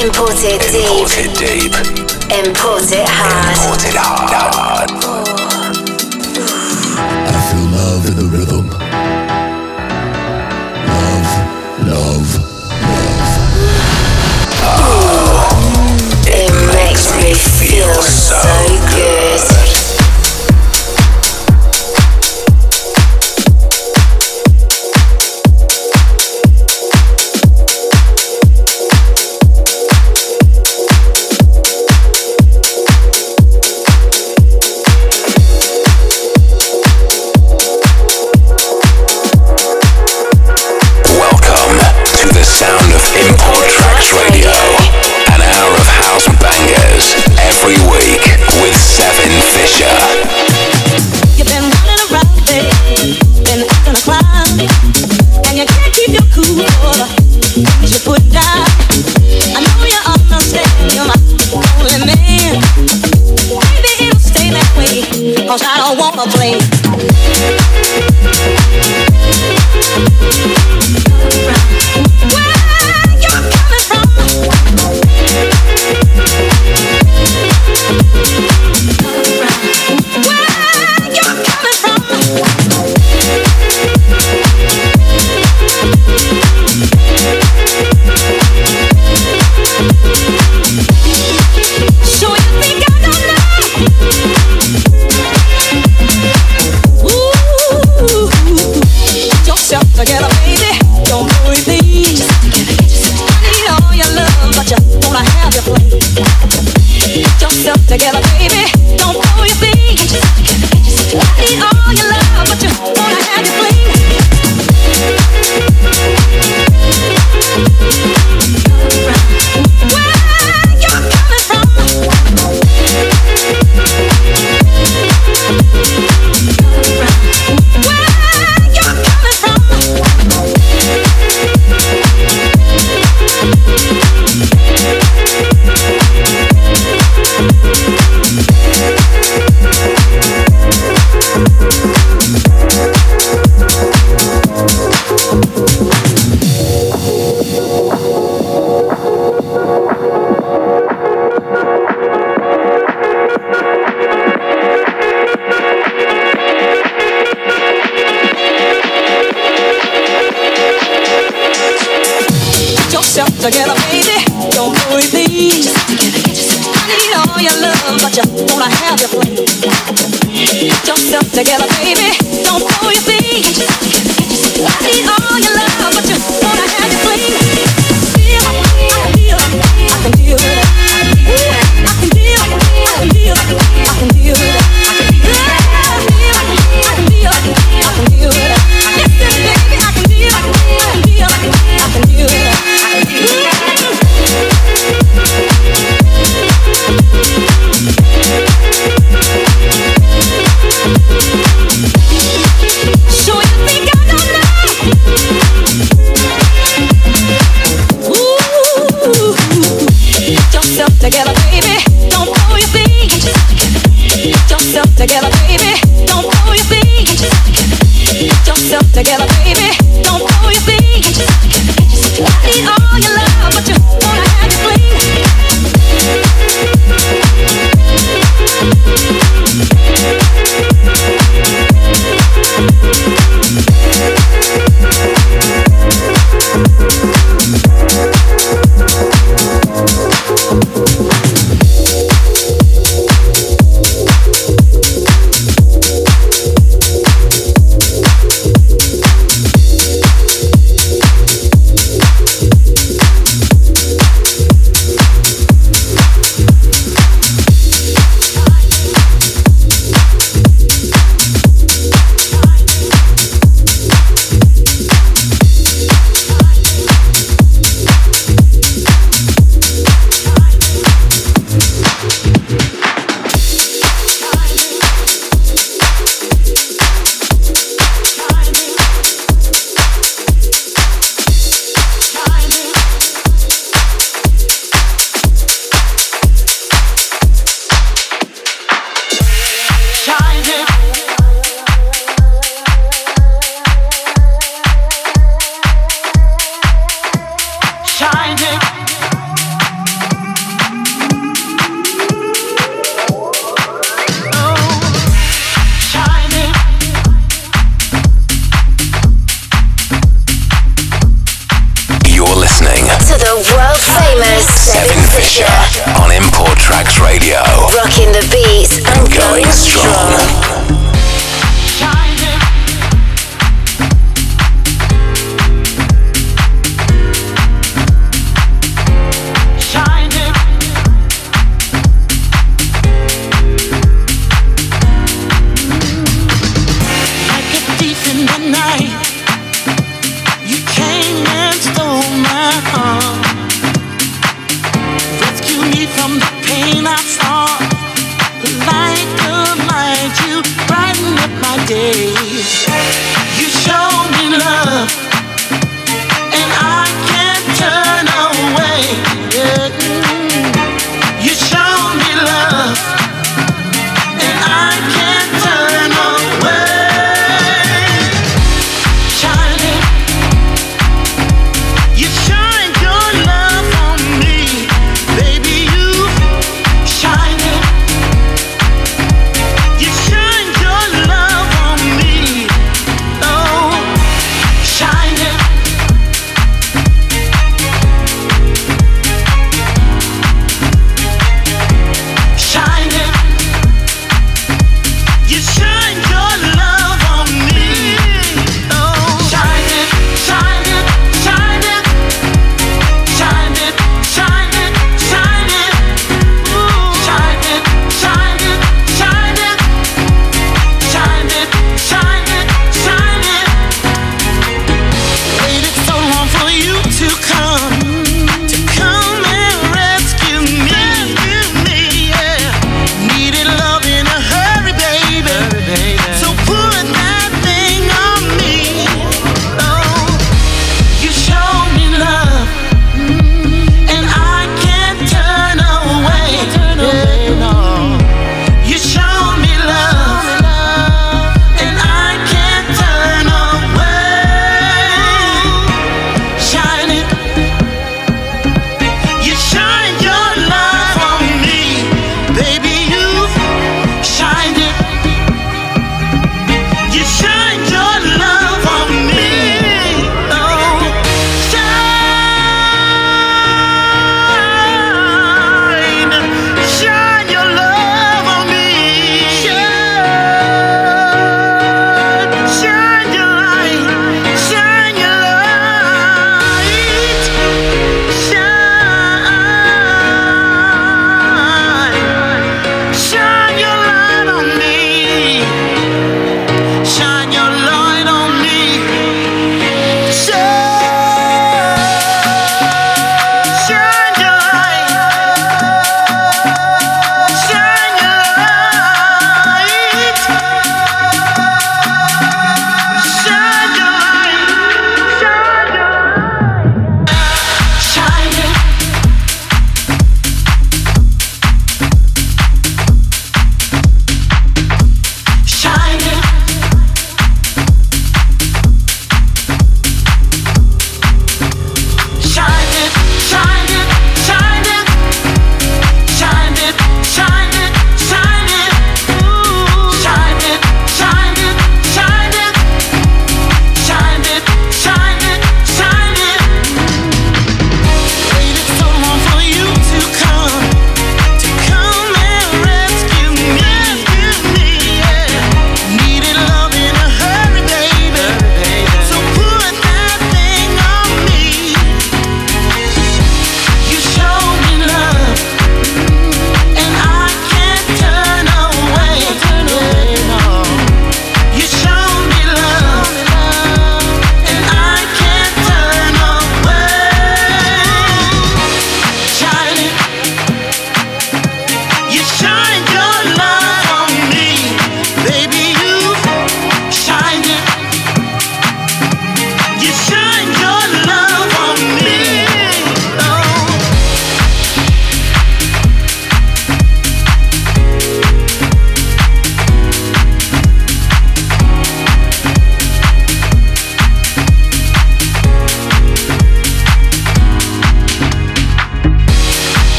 Import it deep. Import it deep. Import it hard. Import it hard. I feel love in the rhythm. Love, love, love. Oh, it, it makes, makes me feel, feel so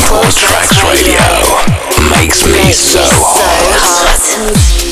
Import Tracks Radio makes me so hot.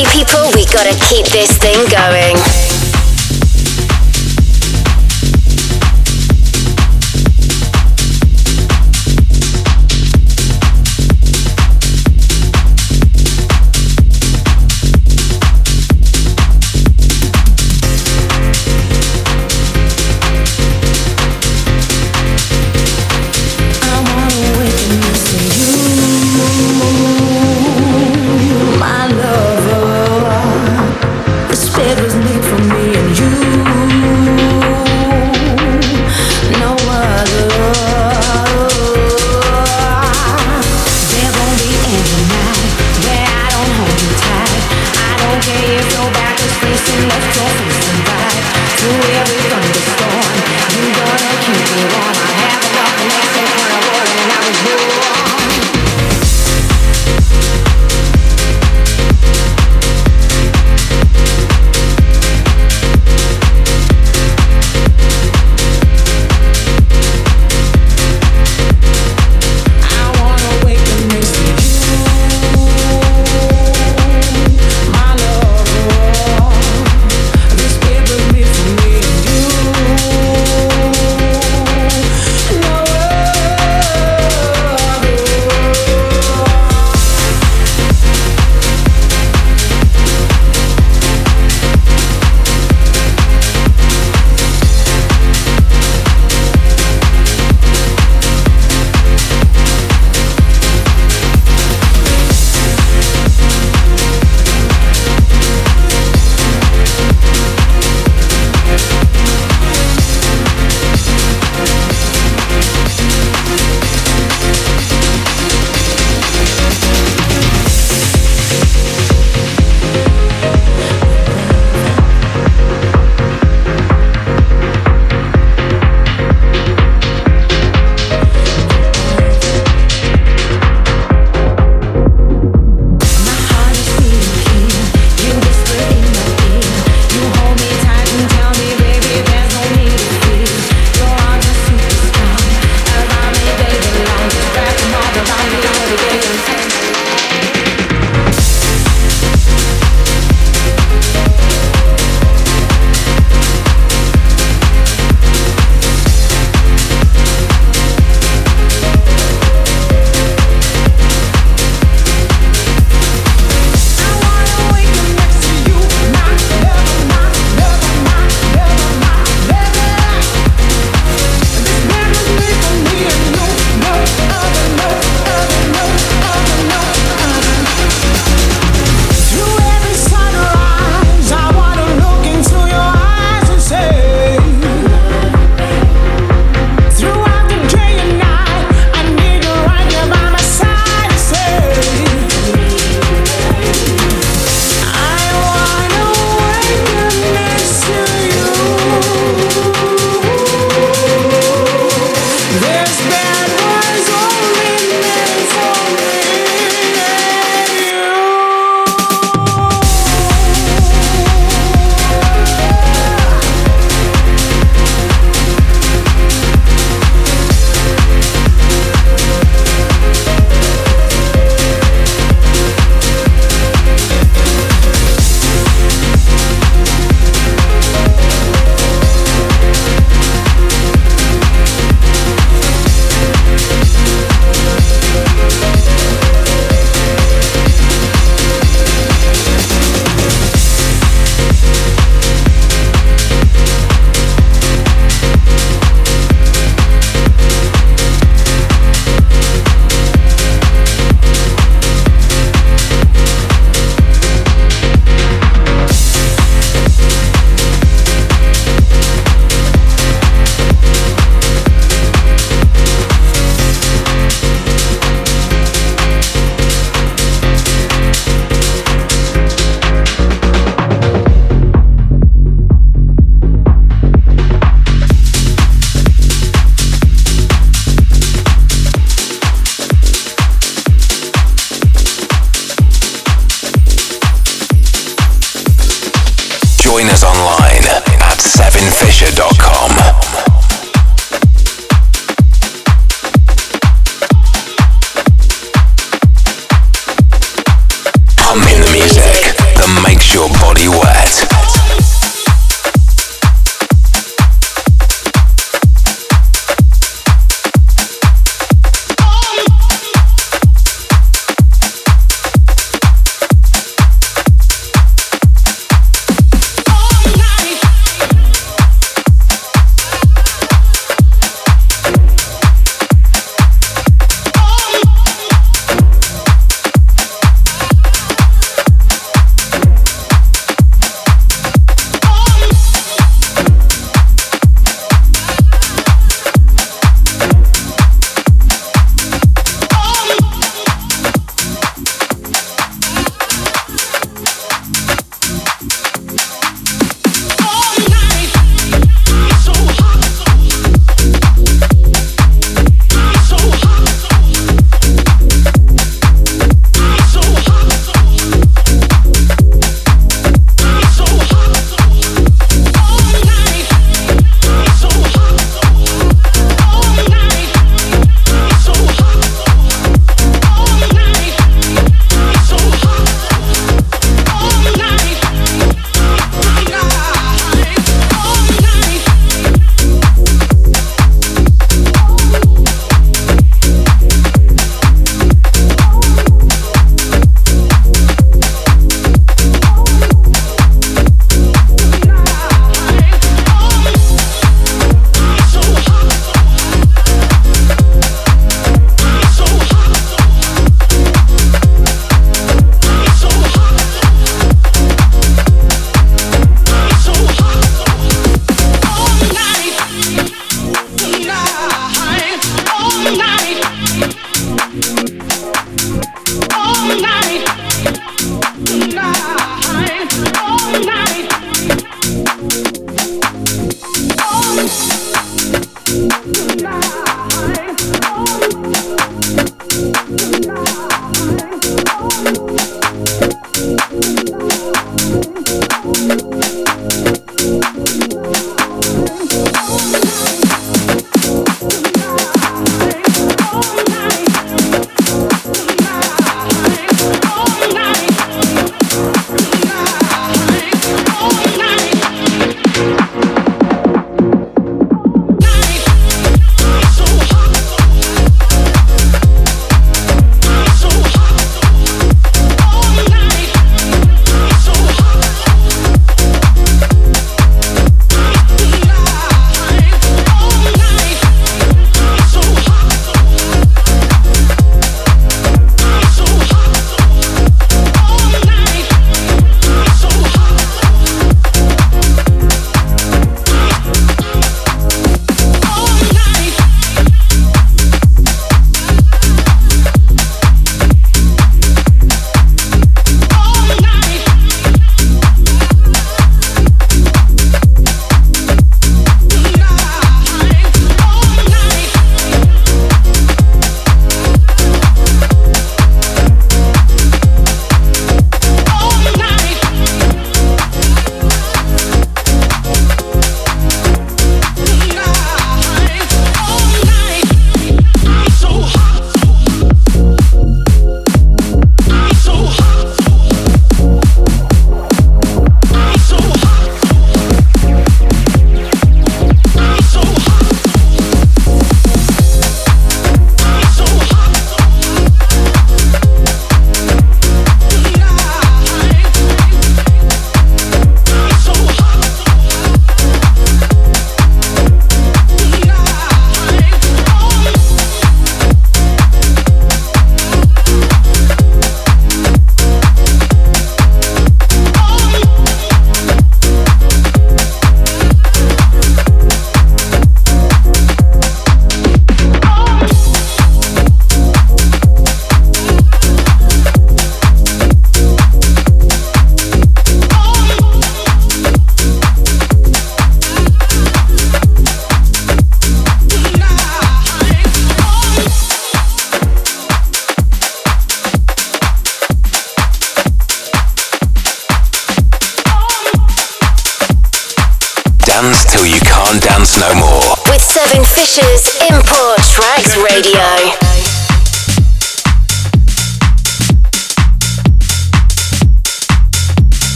It keep this thing me.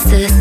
sisters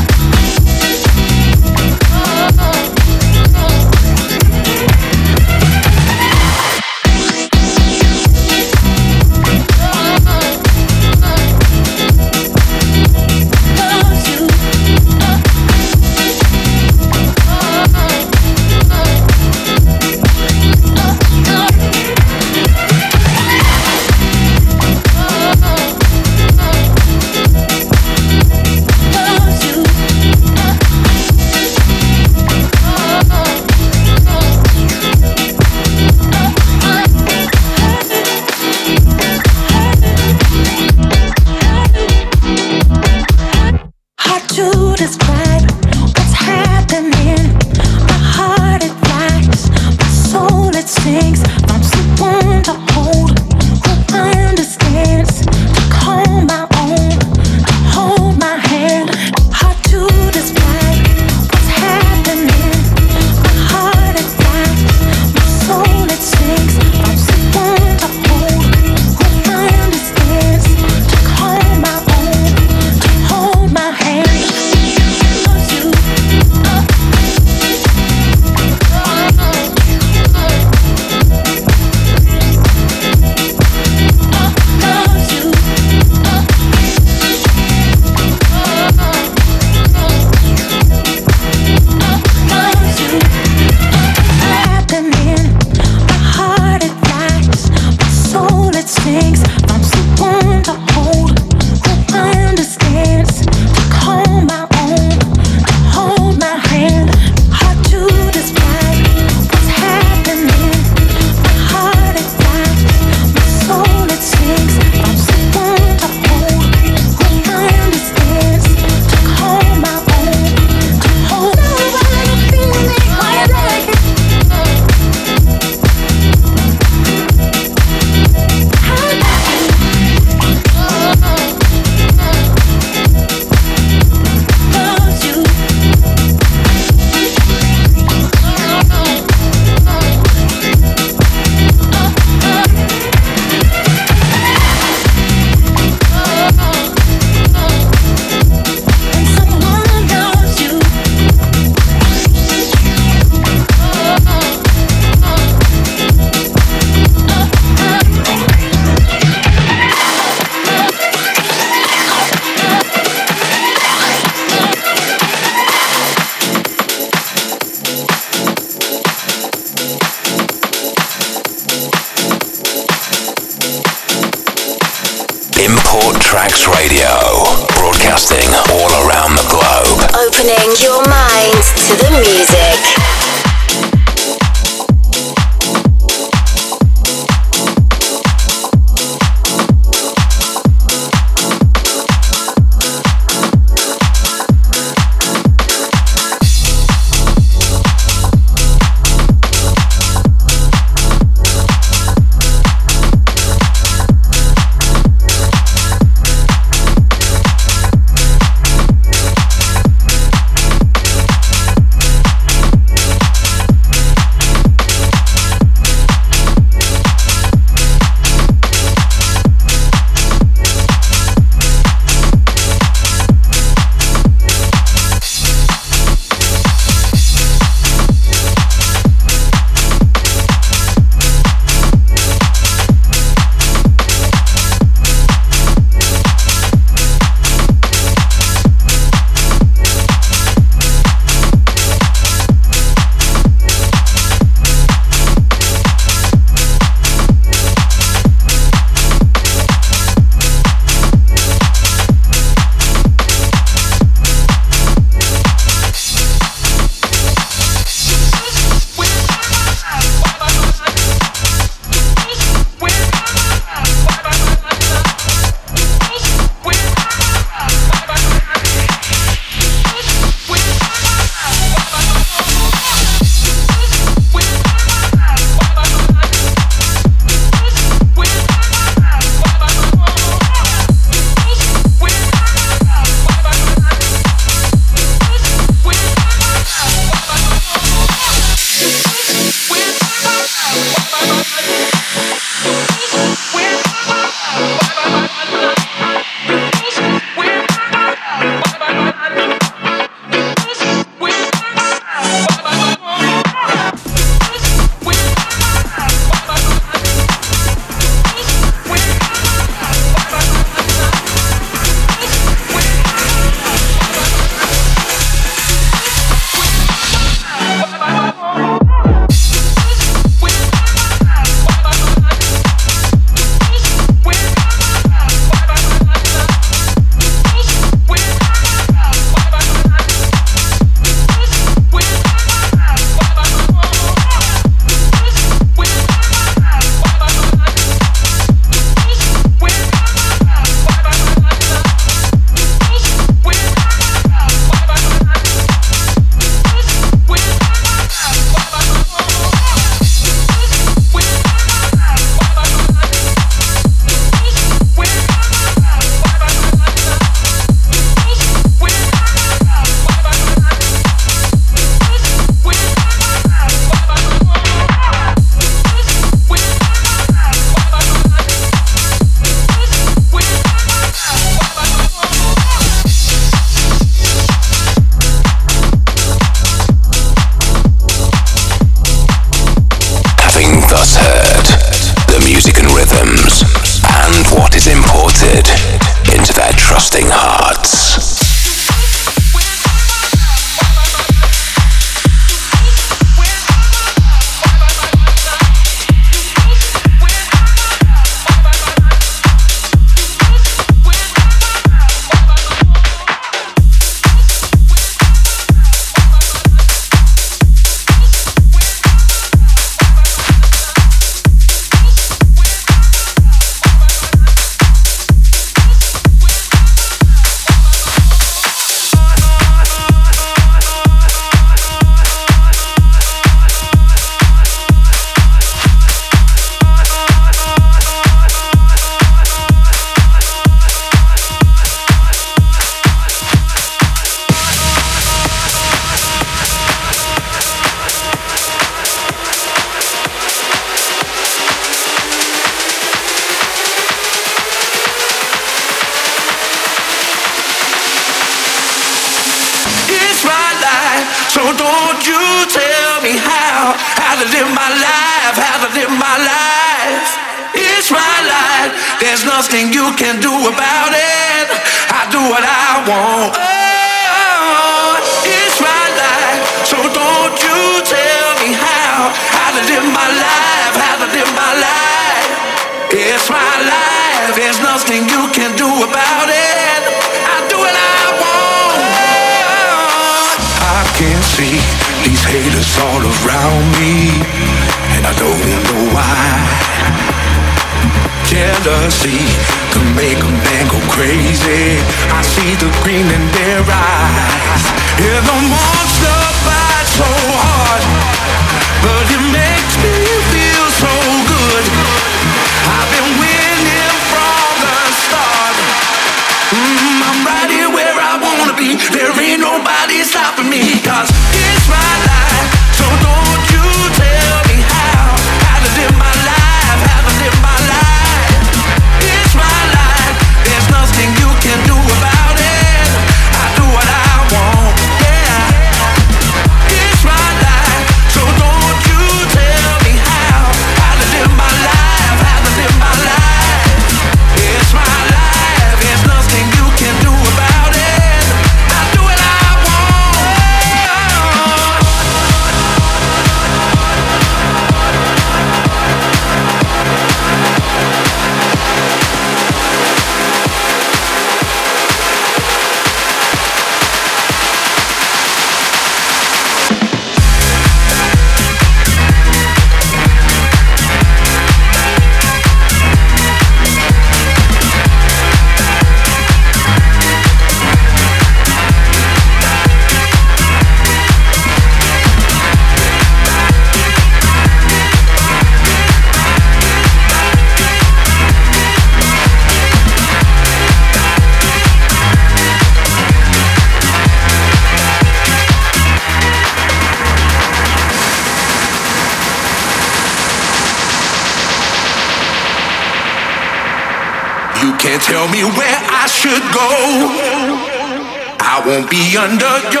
won't be under your